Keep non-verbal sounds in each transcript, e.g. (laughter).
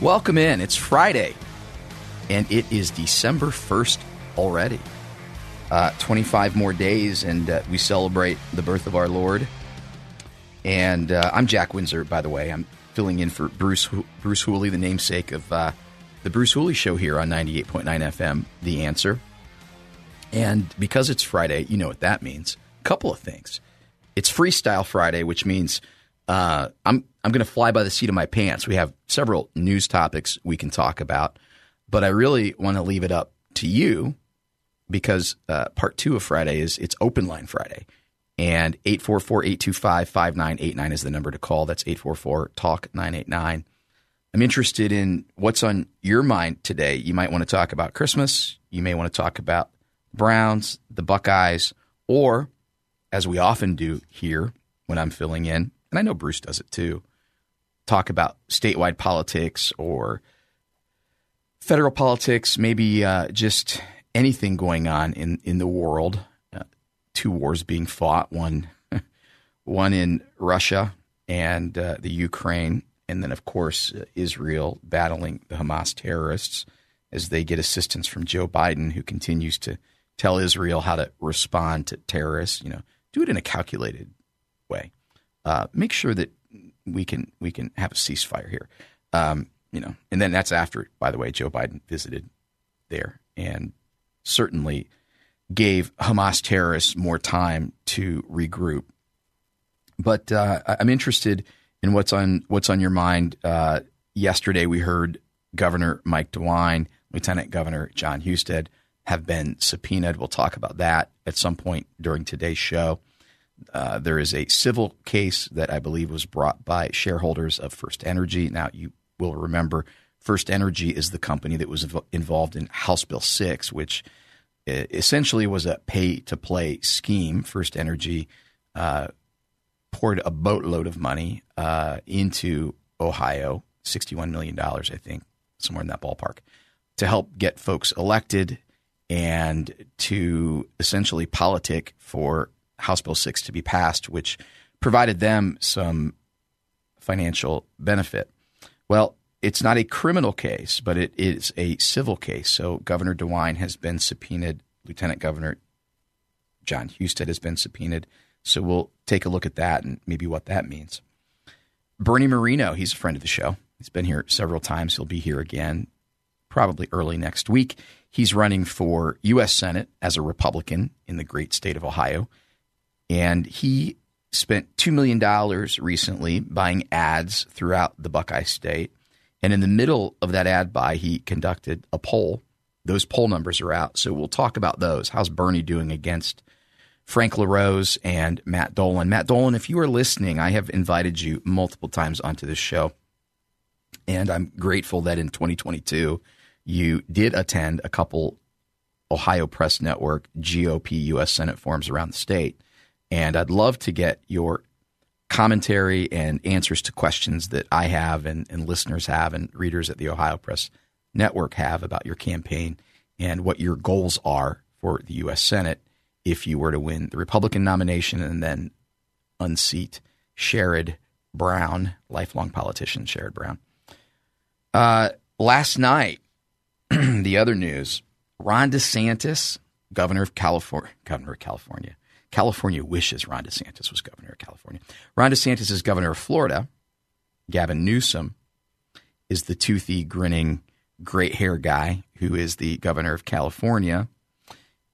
Welcome in. It's Friday, and it is December 1st already. Uh, 25 more days, and uh, we celebrate the birth of our Lord. And uh, I'm Jack Windsor, by the way. I'm filling in for Bruce Bruce Hooley, the namesake of uh, the Bruce Hooley Show here on 98.9 FM, The Answer. And because it's Friday, you know what that means. A couple of things. It's Freestyle Friday, which means uh, I'm I'm going to fly by the seat of my pants. We have several news topics we can talk about, but I really want to leave it up to you because uh, part two of Friday is it's Open Line Friday. And 844-825-5989 is the number to call. That's 844-TALK-989. I'm interested in what's on your mind today. You might want to talk about Christmas. You may want to talk about Browns, the Buckeyes, or, as we often do here when I'm filling in, and I know Bruce does it too, talk about statewide politics or federal politics, maybe uh, just anything going on in, in the world. Uh, two wars being fought, one (laughs) one in Russia and uh, the Ukraine, and then of course uh, Israel battling the Hamas terrorists as they get assistance from Joe Biden, who continues to tell Israel how to respond to terrorists. You know, do it in a calculated way. Uh, make sure that we can we can have a ceasefire here. Um, you know, and then that's after, by the way, Joe Biden visited there and certainly gave Hamas terrorists more time to regroup. But uh, I'm interested in what's on what's on your mind. Uh, yesterday, we heard Governor Mike DeWine, Lieutenant Governor John Husted have been subpoenaed. We'll talk about that at some point during today's show. Uh, there is a civil case that I believe was brought by shareholders of First Energy. Now, you will remember First Energy is the company that was involved in House Bill 6, which uh, essentially was a pay to play scheme. First Energy uh, poured a boatload of money uh, into Ohio, $61 million, I think, somewhere in that ballpark, to help get folks elected and to essentially politic for House Bill 6 to be passed, which provided them some financial benefit. Well, it's not a criminal case, but it is a civil case. So Governor DeWine has been subpoenaed. Lieutenant Governor John Husted has been subpoenaed. So we'll take a look at that and maybe what that means. Bernie Moreno, he's a friend of the show. He's been here several times. He'll be here again probably early next week. He's running for U.S. Senate as a Republican in the great state of Ohio. And he spent $2 million recently buying ads throughout the Buckeye State. And in the middle of that ad buy, he conducted a poll. Those poll numbers are out. So we'll talk about those. How's Bernie doing against Frank LaRose and Matt Dolan? Matt Dolan, if you are listening, I have invited you multiple times onto this show. And I'm grateful that in 2022, you did attend a couple Ohio Press Network GOP U.S. Senate forums around the state. And I'd love to get your commentary and answers to questions that I have and, and listeners have and readers at the Ohio Press Network have about your campaign and what your goals are for the U.S. Senate if you were to win the Republican nomination and then unseat Sherrod Brown, lifelong politician Sherrod Brown. Uh, last night, (clears throat) the other news Ron DeSantis, governor of California, governor of California, California wishes Ron DeSantis was governor of California. Ron DeSantis is governor of Florida. Gavin Newsom is the toothy, grinning, great hair guy who is the governor of California.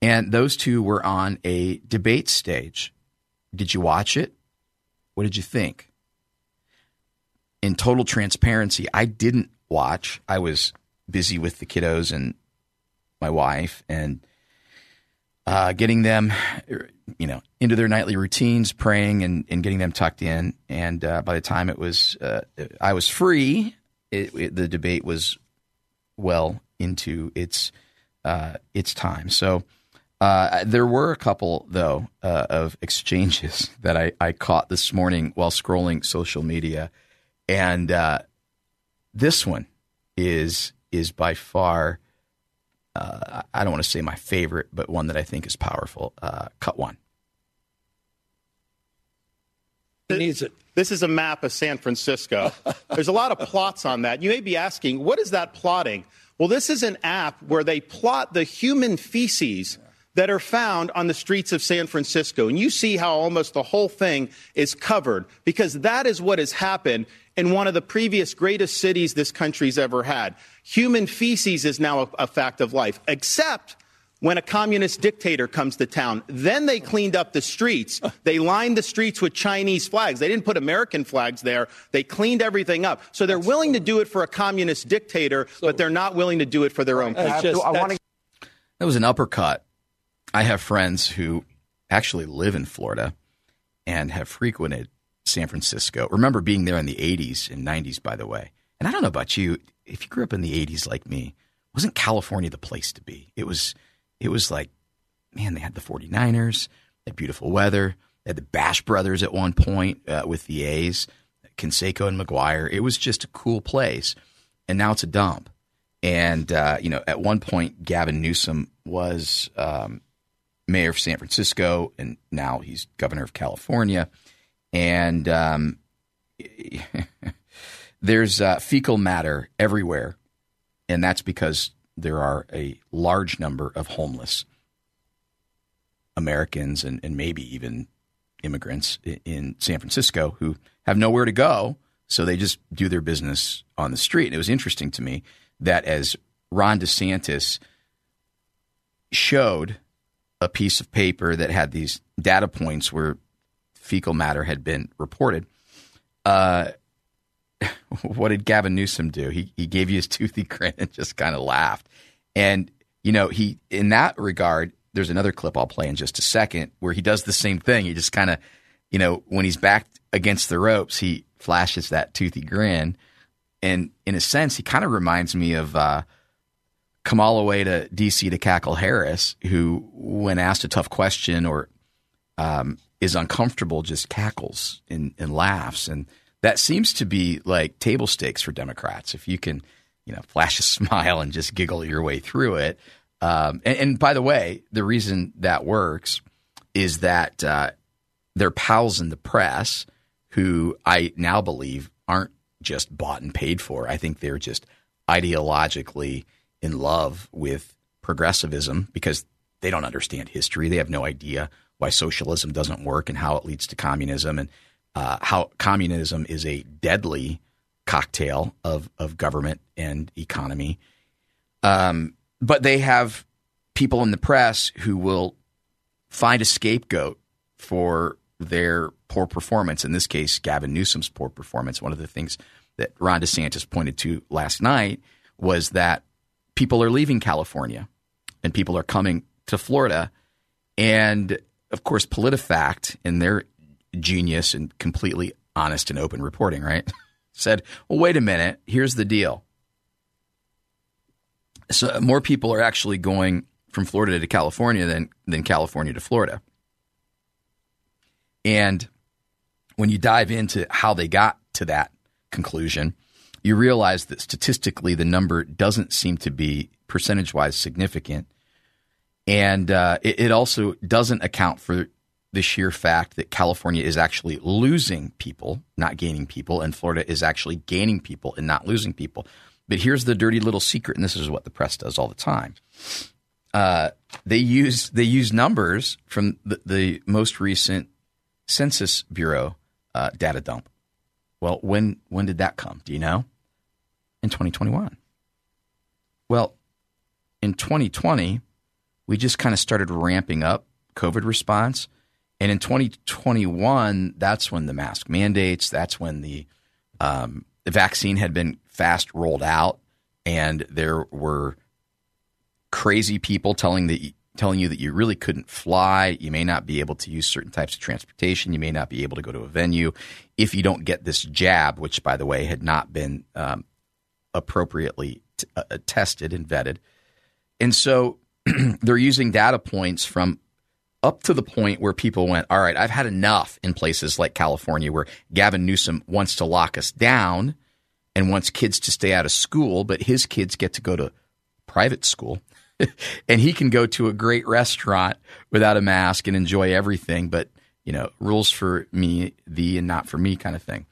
And those two were on a debate stage. Did you watch it? What did you think? In total transparency, I didn't watch. I was busy with the kiddos and my wife and uh, getting them, you know, into their nightly routines, praying and, and getting them tucked in. And uh, by the time it was, uh, I was free. It, it, the debate was well into its uh, its time. So uh, there were a couple though uh, of exchanges (laughs) that I, I caught this morning while scrolling social media, and this one is is by far uh, I don't want to say my favorite, but one that I think is powerful. Uh, cut one. He needs it. This is a map of San Francisco. (laughs) There's a lot of plots on that. You may be asking, what is that plotting? Well, this is an app where they plot the human feces that are found on the streets of San Francisco. And you see how almost the whole thing is covered because that is what has happened in one of the previous greatest cities this country's ever had. Human feces is now a, a fact of life, except when a communist dictator comes to town. Then they cleaned up the streets. They lined the streets with Chinese flags. They didn't put American flags there. They cleaned everything up. So they're willing to do it for a communist dictator, but they're not willing to do it for their own people. Just, that was an uppercut. I have friends who actually live in Florida and have frequented San Francisco. Remember being there in the 80s and 90s, by the way. And I don't know about you, if you grew up in the 80s like me, wasn't California the place to be? It was, it was like, man, they had the 49ers, they had beautiful weather, they had the Bash Brothers at one point uh, with the A's, Canseco and McGwire. It was just a cool place. And now it's a dump. And, uh, you know, at one point, Gavin Newsom was um, mayor of San Francisco, and now he's governor of California and um, (laughs) there's uh, fecal matter everywhere, and that's because there are a large number of homeless Americans and, and maybe even immigrants in San Francisco who have nowhere to go, so they just do their business on the street. And it was interesting to me that as Ron DeSantis showed a piece of paper that had these data points where fecal matter had been reported. Uh, (laughs) what did Gavin Newsom do? He he gave you his toothy grin and just kind of laughed. And you know, he in that regard, there's another clip I'll play in just a second where he does the same thing. He just kind of, you know, when he's backed against the ropes, he flashes that toothy grin. And in a sense, he kind of reminds me of uh, come all the way to DC to cackle Harris, who, when asked a tough question or um, is uncomfortable just cackles and, and laughs. And that seems to be like table stakes for Democrats. If you can, you know, flash a (laughs) smile and just giggle your way through it. Um, and, and, by the way, the reason that works is that uh, their pals in the press, who I now believe aren't just bought and paid for. I think they're just ideologically in love with progressivism because they don't understand history. They have no idea why socialism doesn't work and how it leads to communism and uh, how communism is a deadly cocktail of, of government and economy. Um, but they have people in the press who will find a scapegoat for their poor performance. In this case, Gavin Newsom's poor performance. One of the things that Ron DeSantis pointed to last night was that people are leaving California and people are coming to Florida. And of course, PolitiFact, in their genius and completely honest and open reporting, right, (laughs) said, well, wait a minute, here's the deal. So more people are actually going from Florida to California than, than California to Florida. And when you dive into how they got to that conclusion, you realize that statistically the number doesn't seem to be percentage wise significant and uh, it, it, also doesn't account for the sheer fact that California is actually losing people, not gaining people, and Florida is actually gaining people and not losing people. But here's the dirty little secret, and this is what the press does all the time. Uh, they use they use numbers from the, the most recent Census Bureau uh, data dump. Well, when when did that come? Do you know? In 2021. Well, in 2020 we just kind of started ramping up COVID response. And in 2021, that's when the mask mandates, that's when the um, the vaccine had been fast rolled out, and there were crazy people telling the telling you that you really couldn't fly, you may not be able to use certain types of transportation, you may not be able to go to a venue if you don't get this jab, which by the way had not been um, appropriately t- uh, tested and vetted, and so (clears throat) they're using data points from up to the point where people went, all right, I've had enough in places like California where Gavin Newsom wants to lock us down and wants kids to stay out of school, but his kids get to go to private school. (laughs) and he can go to a great restaurant without a mask and enjoy everything, but you know, rules for me, thee, and not for me, kind of thing.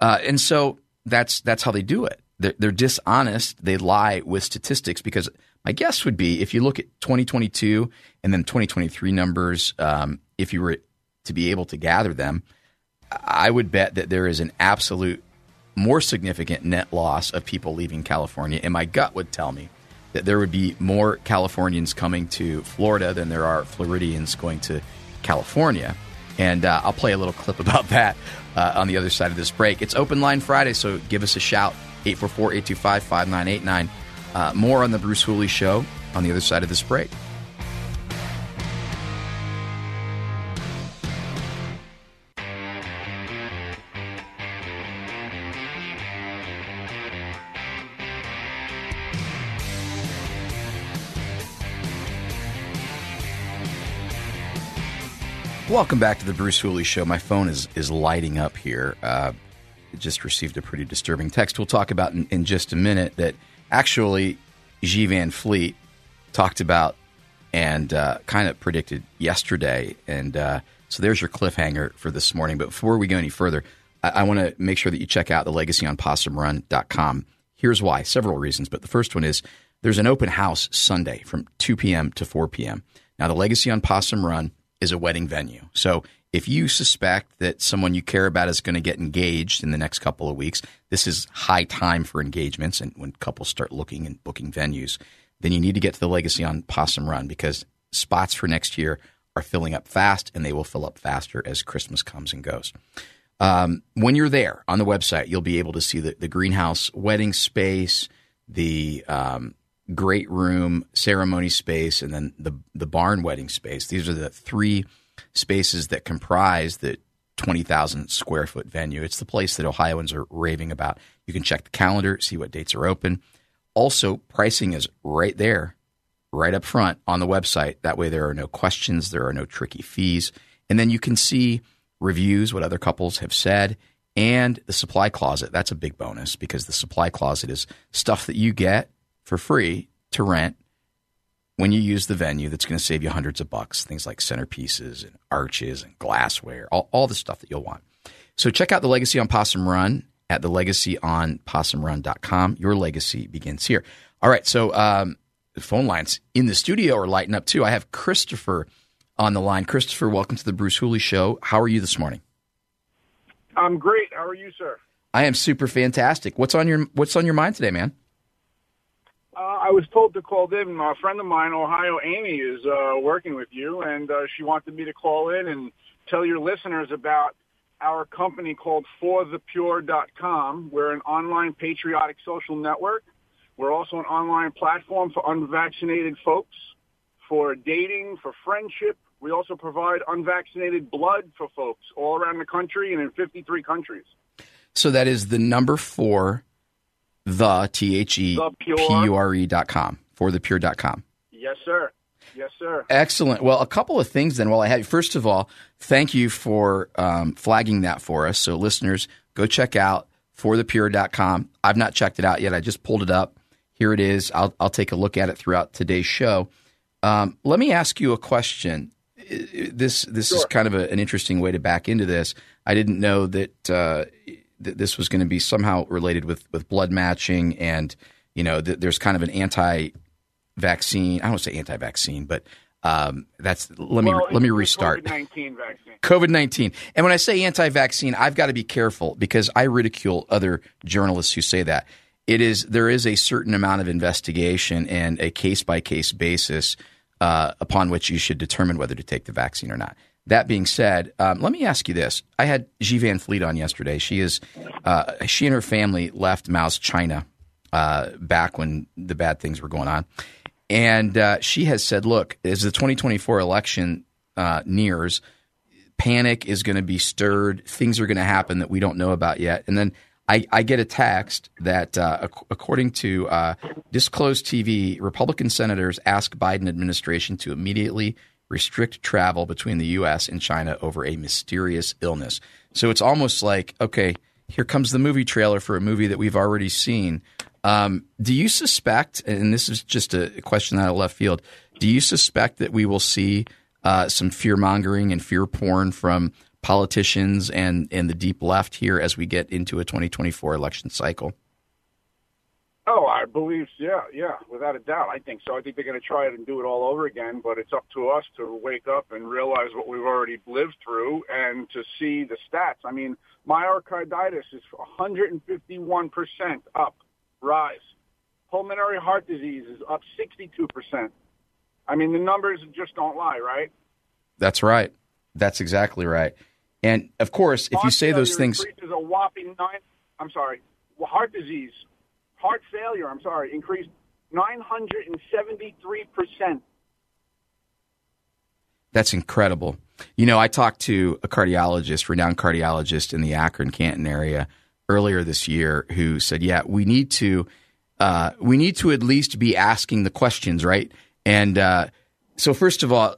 Uh, and so that's that's how they do it. They're, they're dishonest. They lie with statistics because my guess would be if you look at 2022 and then 2023 numbers, um, if you were to be able to gather them, I would bet that there is an absolute more significant net loss of people leaving California. And my gut would tell me that there would be more Californians coming to Florida than there are Floridians going to California. And uh, I'll play a little clip (laughs) about that uh, on the other side of this break. It's Open Line Friday, so give us a shout 844 825 5989. Uh, more on the Bruce Hooley Show on the other side of this break. Welcome back to the Bruce Hooley Show. My phone is is lighting up here. Uh, just received a pretty disturbing text. We'll talk about in, in just a minute that actually, Xi Van Fleet talked about and uh, kind of predicted yesterday. And uh, so there's your cliffhanger for this morning. But before we go any further, I, I want to make sure that you check out the legacyonpossumrun.com. Here's why several reasons. But the first one is there's an open house Sunday from 2 p.m. to 4 p.m. Now, the Legacy on Possum Run is a wedding venue. So if you suspect that someone you care about is going to get engaged in the next couple of weeks, this is high time for engagements. And when couples start looking and booking venues, then you need to get to the Legacy on Possum Run because spots for next year are filling up fast and they will fill up faster as Christmas comes and goes. Um, when you're there on the website, you'll be able to see the, the greenhouse wedding space, the um, great room ceremony space, and then the the barn wedding space. These are the three spaces that comprise the 20,000 square foot venue. It's the place that Ohioans are raving about. You can check the calendar, see what dates are open. Also, pricing is right there, right up front on the website. That way, there are no questions, there are no tricky fees. And then you can see reviews, what other couples have said, and the supply closet. That's a big bonus because the supply closet is stuff that you get for free to rent when you use the venue that's going to save you hundreds of bucks, things like centerpieces and arches and glassware, all, all the stuff that you'll want. So check out the Legacy on Possum Run at the legacyonpossumrun.com. Your legacy begins here. All right, so um, the phone lines in the studio are lighting up too. I have Christopher on the line. Christopher, welcome to the Bruce Hooley Show. How are you this morning? I'm great. How are you, sir? I am super fantastic. What's on your What's on your mind today, man? I was told to call in. A friend of mine, Ohio Amy, is uh, working with you, and uh, she wanted me to call in and tell your listeners about our company called ForThePure.com. We're an online patriotic social network. We're also an online platform for unvaccinated folks, for dating, for friendship. We also provide unvaccinated blood for folks all around the country and in 53 countries. So that is the number four the T H E P U R E dot com for the pure dot com. Yes, sir. Yes, sir. Excellent. Well, a couple of things then while I have you. First of all, thank you for um, flagging that for us. So, listeners, go check out for the pure.com. I've not checked it out yet. I just pulled it up. Here it is. I'll, I'll take a look at it throughout today's show. Um, let me ask you a question. This this sure. is kind of a, an interesting way to back into this. I didn't know that uh, that this was going to be somehow related with with blood matching, and you know, th- there's kind of an anti-vaccine. I don't say anti-vaccine, but um, that's let me well, let me restart. COVID nineteen vaccine. COVID nineteen, and when I say anti-vaccine, I've got to be careful because I ridicule other journalists who say that. It is there is a certain amount of investigation and a case by case basis uh, upon which you should determine whether to take the vaccine or not. That being said, um, let me ask you this: I had Xi Van Fleet on yesterday. She is uh, she and her family left Mao's China uh, back when the bad things were going on, and uh, she has said, "Look, as the 2024 election uh, nears." Panic is going to be stirred. Things are going to happen that we don't know about yet. And then I, I get a text that, uh, according to uh, Disclosed TV, Republican senators ask Biden administration to immediately restrict travel between the U.S. and China over a mysterious illness. So it's almost like, okay, here comes the movie trailer for a movie that we've already seen. Um, do you suspect, and this is just a question out of left field, do you suspect that we will see uh, some fear mongering and fear porn from politicians and, and the deep left here as we get into a 2024 election cycle? Oh, I believe, yeah, yeah, without a doubt. I think so. I think they're going to try it and do it all over again, but it's up to us to wake up and realize what we've already lived through and to see the stats. I mean, myocarditis is 151% up, rise. Pulmonary heart disease is up 62%. I mean, the numbers just don't lie, right? That's right. That's exactly right. And of course, if you say those things, is a whopping nine. I'm sorry, heart disease heart failure, I'm sorry, increased 973%. That's incredible. You know, I talked to a cardiologist, renowned cardiologist in the Akron Canton area earlier this year who said, "Yeah, we need to uh, we need to at least be asking the questions, right?" And uh, so, first of all,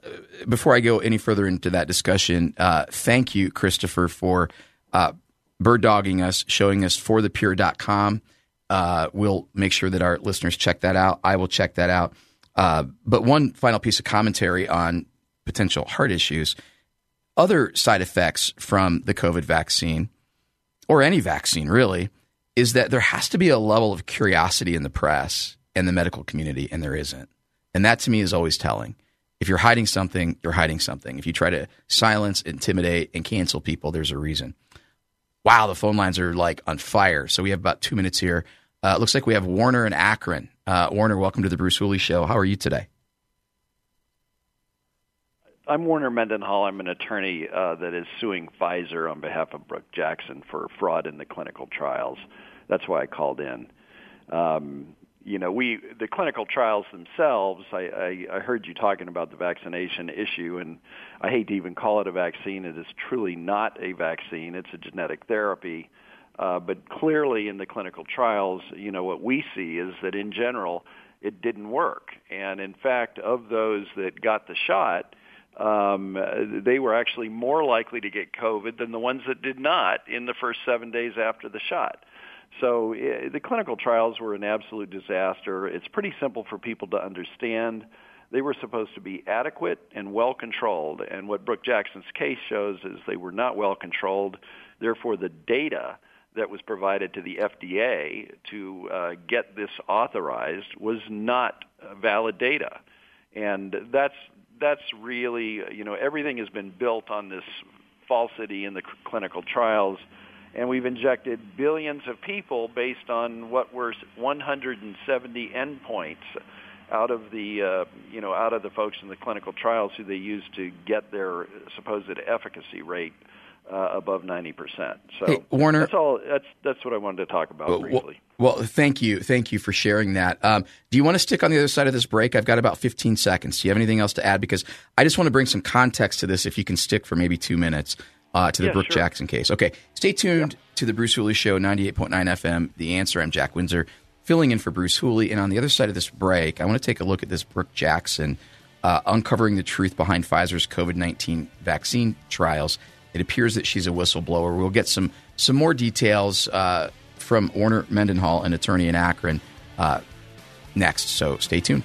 before I go any further into that discussion, uh, thank you, Christopher, for uh, bird dogging us, showing us forthepure.com uh, we'll make sure that our listeners check that out. I will check that out. Uh, but one final piece of commentary on potential heart issues. Other side effects from the COVID vaccine, or any vaccine really, is that there has to be a level of curiosity in the press and the medical community, and there isn't. And that to me is always telling. If you're hiding something, you're hiding something. If you try to silence, intimidate, and cancel people, there's a reason. Wow, the phone lines are like on fire. So we have about two minutes here. Uh, looks like we have Warner and Akron. Uh, Warner, welcome to the Bruce Hooley Show. How are you today? I'm Warner Mendenhall. I'm an attorney uh, that is suing Pfizer on behalf of Brook Jackson for fraud in the clinical trials. That's why I called in. Um, you know, we the clinical trials themselves. I, I, I heard you talking about the vaccination issue, and I hate to even call it a vaccine. It is truly not a vaccine. It's a genetic therapy uh, but clearly, in the clinical trials, you know what we see is that in general, it didn't work. And in fact, of those that got the shot, um, they were actually more likely to get COVID than the ones that did not in the first seven days after the shot. So uh, the clinical trials were an absolute disaster. It's pretty simple for people to understand. They were supposed to be adequate and well controlled. And what Brook Jackson's case shows is they were not well controlled. Therefore, the data that was provided to the FDA to uh, get this authorized was not valid data, and that's that's really you know everything has been built on this falsity in the clinical trials, and we've injected billions of people based on what were 170 endpoints out of the uh, you know out of the folks in the clinical trials who they used to get their supposed efficacy rate uh, above 90%. So hey, Warner, that's all. That's that's what I wanted to talk about well, briefly. Well, thank you, thank you for sharing that. Um, do you want to stick on the other side of this break? I've got about 15 seconds. Do you have anything else to add? Because I just want to bring some context to this. If you can stick for maybe two minutes uh, to the yeah, Brook sure. Jackson case. Okay, stay tuned yeah. to the Bruce Hooley Show, 98.9 FM. The Answer. I'm Jack Windsor, filling in for Bruce Hooley. And on the other side of this break, I want to take a look at this Brook Jackson. Uh, uncovering the truth behind Pfizer's COVID 19 vaccine trials. It appears that she's a whistleblower. We'll get some some more details uh, from Warner Mendenhall, an attorney in Akron, uh, next. So stay tuned.